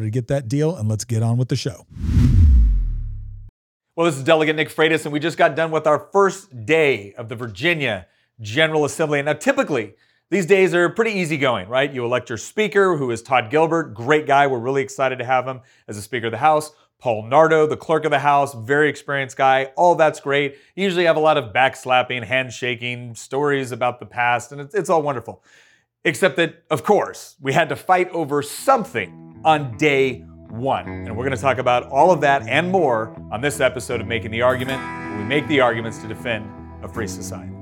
to get that deal, and let's get on with the show. Well, this is Delegate Nick Freitas, and we just got done with our first day of the Virginia General Assembly. Now, typically, these days are pretty easygoing, right? You elect your speaker, who is Todd Gilbert, great guy. We're really excited to have him as a Speaker of the House. Paul Nardo, the clerk of the House, very experienced guy. All that's great. You usually have a lot of backslapping, handshaking, stories about the past, and it's, it's all wonderful. Except that, of course, we had to fight over something on day one. And we're going to talk about all of that and more on this episode of Making the Argument, where we make the arguments to defend a free society.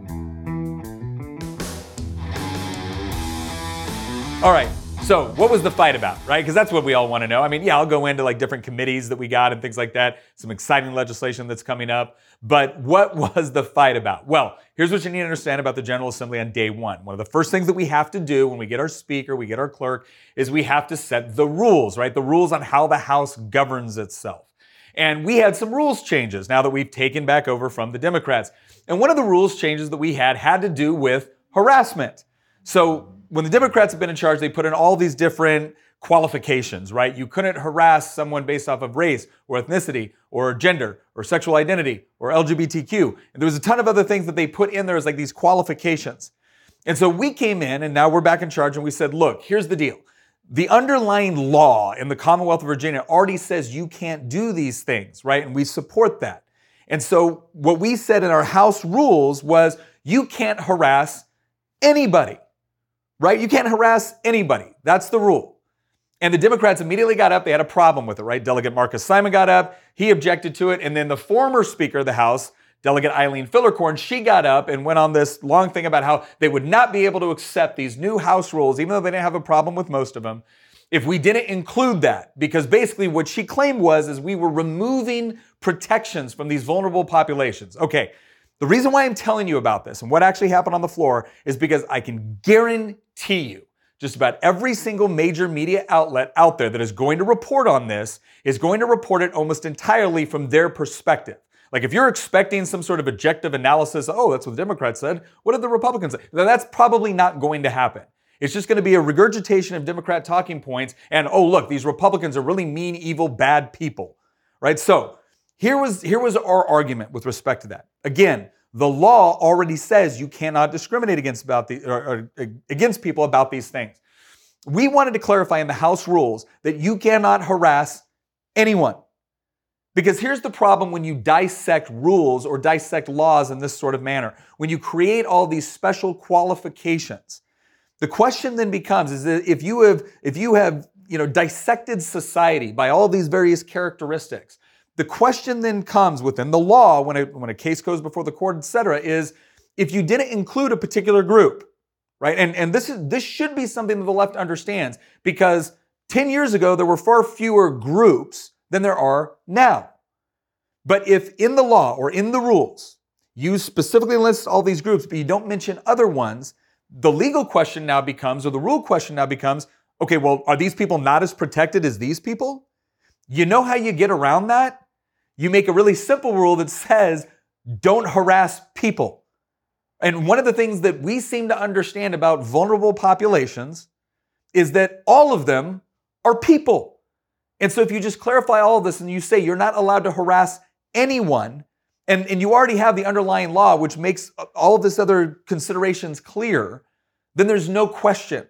All right, so, what was the fight about, right? Because that's what we all want to know. I mean, yeah, I'll go into like different committees that we got and things like that, some exciting legislation that's coming up. But what was the fight about? Well, here's what you need to understand about the General Assembly on day one. One of the first things that we have to do when we get our speaker, we get our clerk, is we have to set the rules, right? The rules on how the House governs itself. And we had some rules changes now that we've taken back over from the Democrats. And one of the rules changes that we had had to do with harassment. So when the Democrats have been in charge, they put in all these different qualifications, right? You couldn't harass someone based off of race or ethnicity or gender or sexual identity or LGBTQ. And there was a ton of other things that they put in there as like these qualifications. And so we came in and now we're back in charge and we said, look, here's the deal. The underlying law in the Commonwealth of Virginia already says you can't do these things, right? And we support that. And so what we said in our House rules was you can't harass anybody right? You can't harass anybody. That's the rule. And the Democrats immediately got up. They had a problem with it, right? Delegate Marcus Simon got up. He objected to it. And then the former Speaker of the House, Delegate Eileen Filler-Corn, she got up and went on this long thing about how they would not be able to accept these new House rules, even though they didn't have a problem with most of them, if we didn't include that. Because basically what she claimed was is we were removing protections from these vulnerable populations. Okay, the reason why I'm telling you about this and what actually happened on the floor is because I can guarantee you just about every single major media outlet out there that is going to report on this is going to report it almost entirely from their perspective. Like if you're expecting some sort of objective analysis, oh, that's what the Democrats said, what did the Republicans say? Then that's probably not going to happen. It's just going to be a regurgitation of Democrat talking points and, oh, look, these Republicans are really mean, evil, bad people, right? So here was, here was our argument with respect to that. Again, the law already says you cannot discriminate against, about the, or, or, against people about these things. We wanted to clarify in the House rules that you cannot harass anyone. Because here's the problem when you dissect rules or dissect laws in this sort of manner. When you create all these special qualifications, the question then becomes is that if you have if you have you know dissected society by all these various characteristics, the question then comes within the law when a, when a case goes before the court, et cetera, is if you didn't include a particular group, right? And, and this is this should be something that the left understands because 10 years ago there were far fewer groups than there are now. But if in the law or in the rules you specifically list all these groups, but you don't mention other ones, the legal question now becomes, or the rule question now becomes, okay, well, are these people not as protected as these people? You know how you get around that? You make a really simple rule that says don't harass people. And one of the things that we seem to understand about vulnerable populations is that all of them are people. And so if you just clarify all of this and you say you're not allowed to harass anyone, and, and you already have the underlying law, which makes all of this other considerations clear, then there's no question.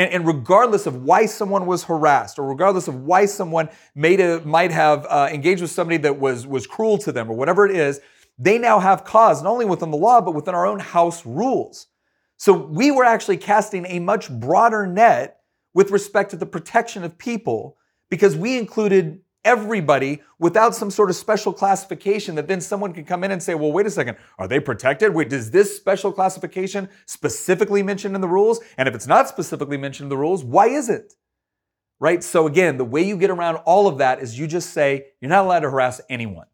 And, and regardless of why someone was harassed, or regardless of why someone made a, might have uh, engaged with somebody that was, was cruel to them, or whatever it is, they now have cause, not only within the law, but within our own house rules. So we were actually casting a much broader net with respect to the protection of people because we included everybody without some sort of special classification that then someone could come in and say, well, wait a second, are they protected? Wait, does this special classification specifically mentioned in the rules? And if it's not specifically mentioned in the rules, why is it? Right? So again, the way you get around all of that is you just say, you're not allowed to harass anyone.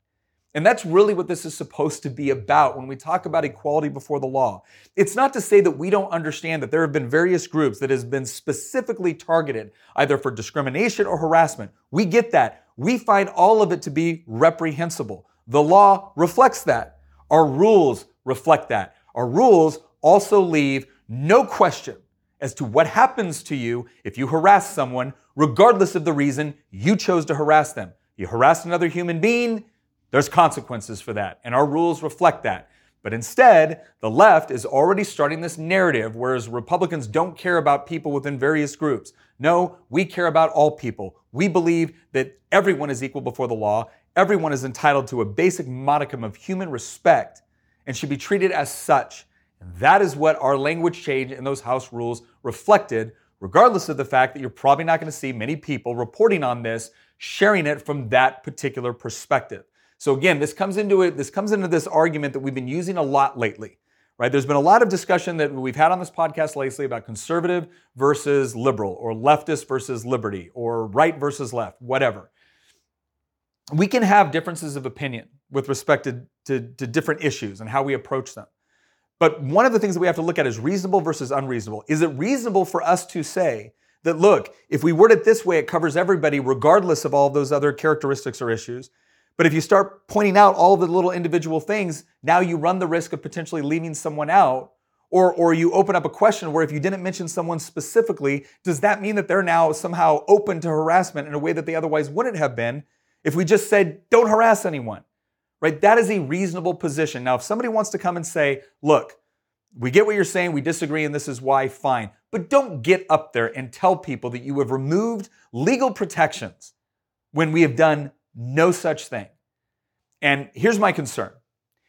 And that's really what this is supposed to be about when we talk about equality before the law. It's not to say that we don't understand that there have been various groups that has been specifically targeted either for discrimination or harassment. We get that. We find all of it to be reprehensible. The law reflects that. Our rules reflect that. Our rules also leave no question as to what happens to you if you harass someone, regardless of the reason you chose to harass them. You harass another human being, there's consequences for that, and our rules reflect that. But instead, the left is already starting this narrative, whereas Republicans don't care about people within various groups. No, we care about all people. We believe that everyone is equal before the law, everyone is entitled to a basic modicum of human respect and should be treated as such. And that is what our language change in those House rules reflected, regardless of the fact that you're probably not going to see many people reporting on this, sharing it from that particular perspective. So again, this comes into it, this comes into this argument that we've been using a lot lately. Right? There's been a lot of discussion that we've had on this podcast lately about conservative versus liberal, or leftist versus liberty, or right versus left, whatever. We can have differences of opinion with respect to, to, to different issues and how we approach them. But one of the things that we have to look at is reasonable versus unreasonable. Is it reasonable for us to say that, look, if we word it this way, it covers everybody regardless of all those other characteristics or issues? But if you start pointing out all the little individual things, now you run the risk of potentially leaving someone out. Or, or you open up a question where if you didn't mention someone specifically, does that mean that they're now somehow open to harassment in a way that they otherwise wouldn't have been if we just said, don't harass anyone? Right? That is a reasonable position. Now, if somebody wants to come and say, look, we get what you're saying, we disagree, and this is why, fine. But don't get up there and tell people that you have removed legal protections when we have done no such thing. And here's my concern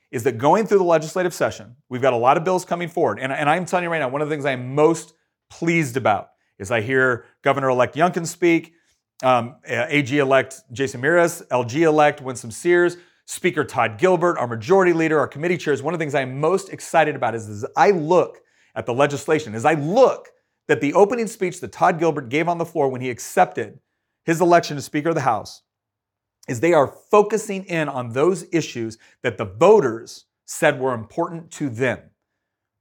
is that going through the legislative session, we've got a lot of bills coming forward. And, and I'm telling you right now, one of the things I'm most pleased about is I hear Governor elect Youngkin speak, um, AG elect Jason Miyares, LG elect Winsome Sears, Speaker Todd Gilbert, our majority leader, our committee chairs. One of the things I'm most excited about is as I look at the legislation, as I look that the opening speech that Todd Gilbert gave on the floor when he accepted his election as Speaker of the House is they are focusing in on those issues that the voters said were important to them.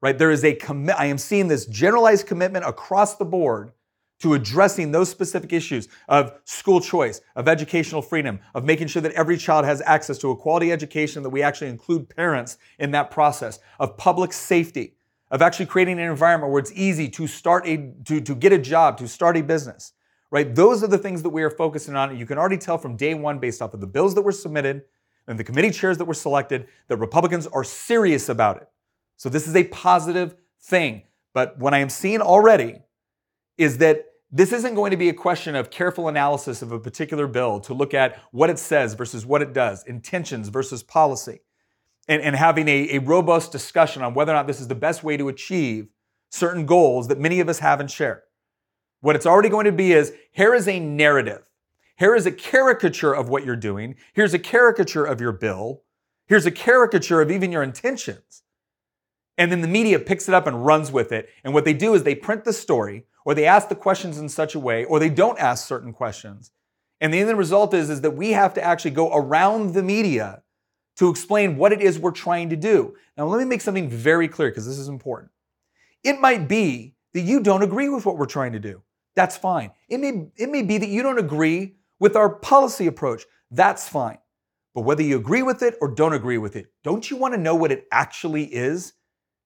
Right? There is a commit I am seeing this generalized commitment across the board to addressing those specific issues of school choice, of educational freedom, of making sure that every child has access to a quality education, that we actually include parents in that process, of public safety, of actually creating an environment where it's easy to start a to, to get a job, to start a business right? Those are the things that we are focusing on. You can already tell from day one, based off of the bills that were submitted and the committee chairs that were selected, that Republicans are serious about it. So this is a positive thing. But what I am seeing already is that this isn't going to be a question of careful analysis of a particular bill to look at what it says versus what it does, intentions versus policy, and, and having a, a robust discussion on whether or not this is the best way to achieve certain goals that many of us have and share. What it's already going to be is here is a narrative. Here is a caricature of what you're doing. Here's a caricature of your bill. Here's a caricature of even your intentions. And then the media picks it up and runs with it. And what they do is they print the story, or they ask the questions in such a way, or they don't ask certain questions. And the end result is, is that we have to actually go around the media to explain what it is we're trying to do. Now, let me make something very clear because this is important. It might be that you don't agree with what we're trying to do. That's fine. It may, it may be that you don't agree with our policy approach. That's fine. But whether you agree with it or don't agree with it, don't you want to know what it actually is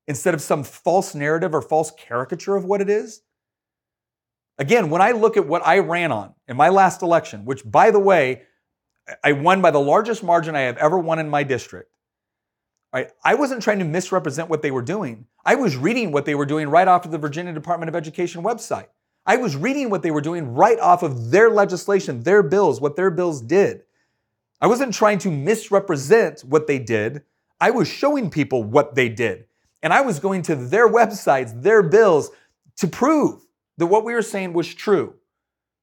instead of some false narrative or false caricature of what it is? Again, when I look at what I ran on in my last election, which by the way, I won by the largest margin I have ever won in my district. Right? I wasn't trying to misrepresent what they were doing. I was reading what they were doing right off of the Virginia Department of Education website. I was reading what they were doing right off of their legislation, their bills, what their bills did. I wasn't trying to misrepresent what they did. I was showing people what they did. And I was going to their websites, their bills to prove that what we were saying was true.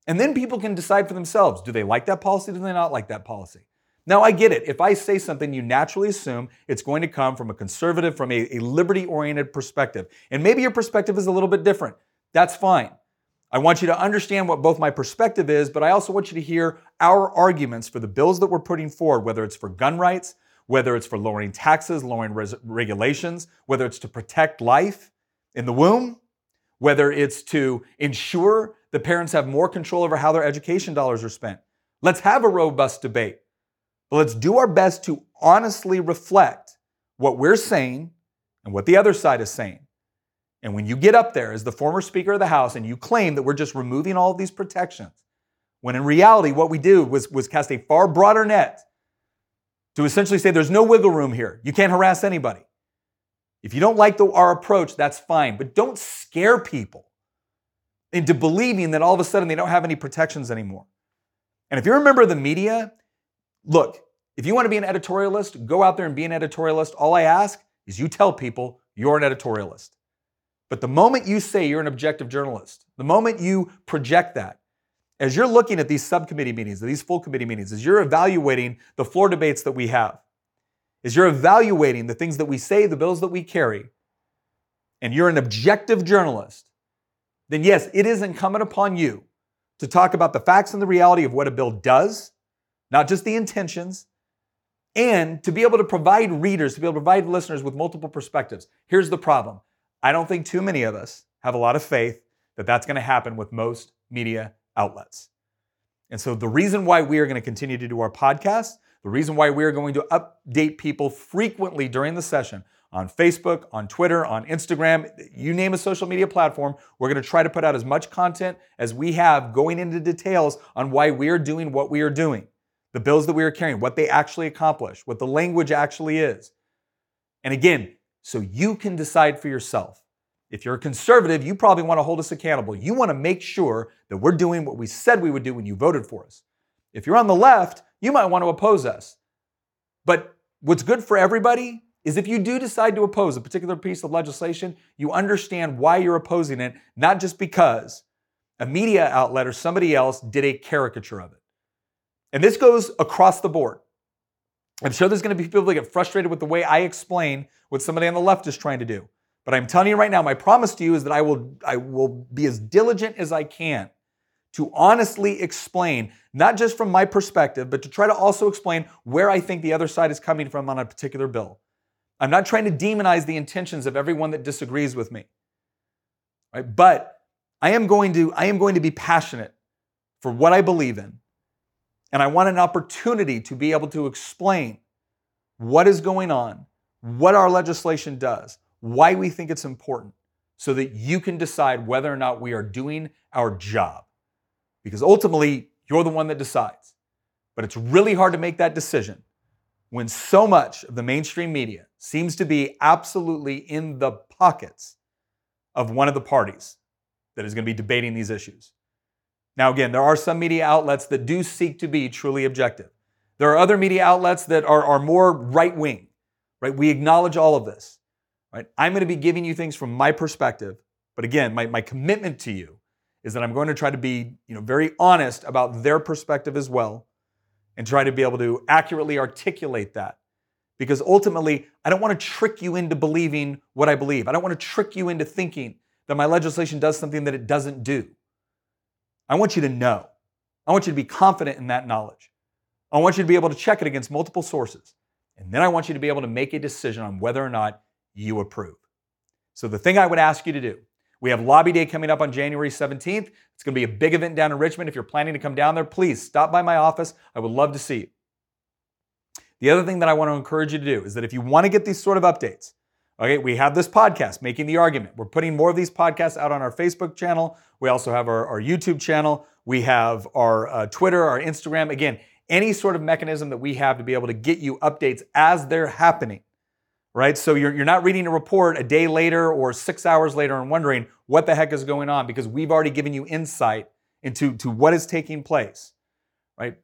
And then people can decide for themselves do they like that policy? Do they not like that policy? Now, I get it. If I say something, you naturally assume it's going to come from a conservative, from a, a liberty oriented perspective. And maybe your perspective is a little bit different. That's fine. I want you to understand what both my perspective is, but I also want you to hear our arguments for the bills that we're putting forward, whether it's for gun rights, whether it's for lowering taxes, lowering res- regulations, whether it's to protect life in the womb, whether it's to ensure the parents have more control over how their education dollars are spent. Let's have a robust debate. But let's do our best to honestly reflect what we're saying and what the other side is saying. And when you get up there as the former Speaker of the House and you claim that we're just removing all of these protections, when in reality, what we do was, was cast a far broader net to essentially say there's no wiggle room here. You can't harass anybody. If you don't like the, our approach, that's fine, but don't scare people into believing that all of a sudden they don't have any protections anymore. And if you remember the media, look, if you want to be an editorialist, go out there and be an editorialist. All I ask is you tell people you're an editorialist. But the moment you say you're an objective journalist, the moment you project that, as you're looking at these subcommittee meetings, these full committee meetings, as you're evaluating the floor debates that we have, as you're evaluating the things that we say, the bills that we carry, and you're an objective journalist, then yes, it is incumbent upon you to talk about the facts and the reality of what a bill does, not just the intentions, and to be able to provide readers, to be able to provide listeners with multiple perspectives. Here's the problem I don't think too many of us have a lot of faith that that's going to happen with most media outlets. And so, the reason why we are going to continue to do our podcast, the reason why we are going to update people frequently during the session on Facebook, on Twitter, on Instagram, you name a social media platform, we're going to try to put out as much content as we have going into details on why we are doing what we are doing, the bills that we are carrying, what they actually accomplish, what the language actually is. And again, so you can decide for yourself. If you're a conservative, you probably want to hold us accountable. You want to make sure that we're doing what we said we would do when you voted for us. If you're on the left, you might want to oppose us. But what's good for everybody is if you do decide to oppose a particular piece of legislation, you understand why you're opposing it, not just because a media outlet or somebody else did a caricature of it. And this goes across the board. I'm sure there's going to be people that get frustrated with the way I explain what somebody on the left is trying to do. But I'm telling you right now, my promise to you is that I will, I will be as diligent as I can to honestly explain, not just from my perspective, but to try to also explain where I think the other side is coming from on a particular bill. I'm not trying to demonize the intentions of everyone that disagrees with me. Right? But I am going to I am going to be passionate for what I believe in. And I want an opportunity to be able to explain what is going on, what our legislation does, why we think it's important so that you can decide whether or not we are doing our job. Because ultimately, you're the one that decides. But it's really hard to make that decision when so much of the mainstream media seems to be absolutely in the pockets of one of the parties that is going to be debating these issues. Now, again, there are some media outlets that do seek to be truly objective. There are other media outlets that are, are more right wing, right? We acknowledge all of this. Right? I'm going to be giving you things from my perspective, but again, my, my commitment to you is that I'm going to try to be you know, very honest about their perspective as well and try to be able to accurately articulate that. Because ultimately, I don't want to trick you into believing what I believe. I don't want to trick you into thinking that my legislation does something that it doesn't do. I want you to know. I want you to be confident in that knowledge. I want you to be able to check it against multiple sources. And then I want you to be able to make a decision on whether or not you approve. So, the thing I would ask you to do we have Lobby Day coming up on January 17th. It's going to be a big event down in Richmond. If you're planning to come down there, please stop by my office. I would love to see you. The other thing that I want to encourage you to do is that if you want to get these sort of updates, okay, we have this podcast, Making the Argument. We're putting more of these podcasts out on our Facebook channel. We also have our, our YouTube channel. We have our uh, Twitter, our Instagram. Again, any sort of mechanism that we have to be able to get you updates as they're happening right? So you're, you're not reading a report a day later or six hours later and wondering what the heck is going on because we've already given you insight into to what is taking place, right?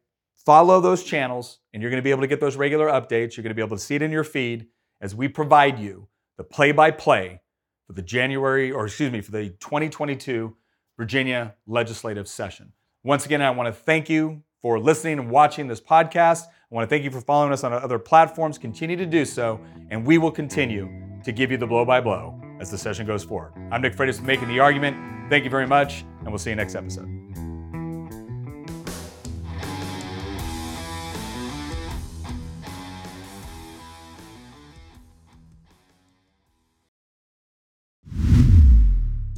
Follow those channels and you're going to be able to get those regular updates. You're going to be able to see it in your feed as we provide you the play by play for the January, or excuse me, for the 2022 Virginia legislative session. Once again, I want to thank you for listening and watching this podcast. I want to thank you for following us on other platforms. Continue to do so, and we will continue to give you the blow by blow as the session goes forward. I'm Nick Freitas making the argument. Thank you very much, and we'll see you next episode.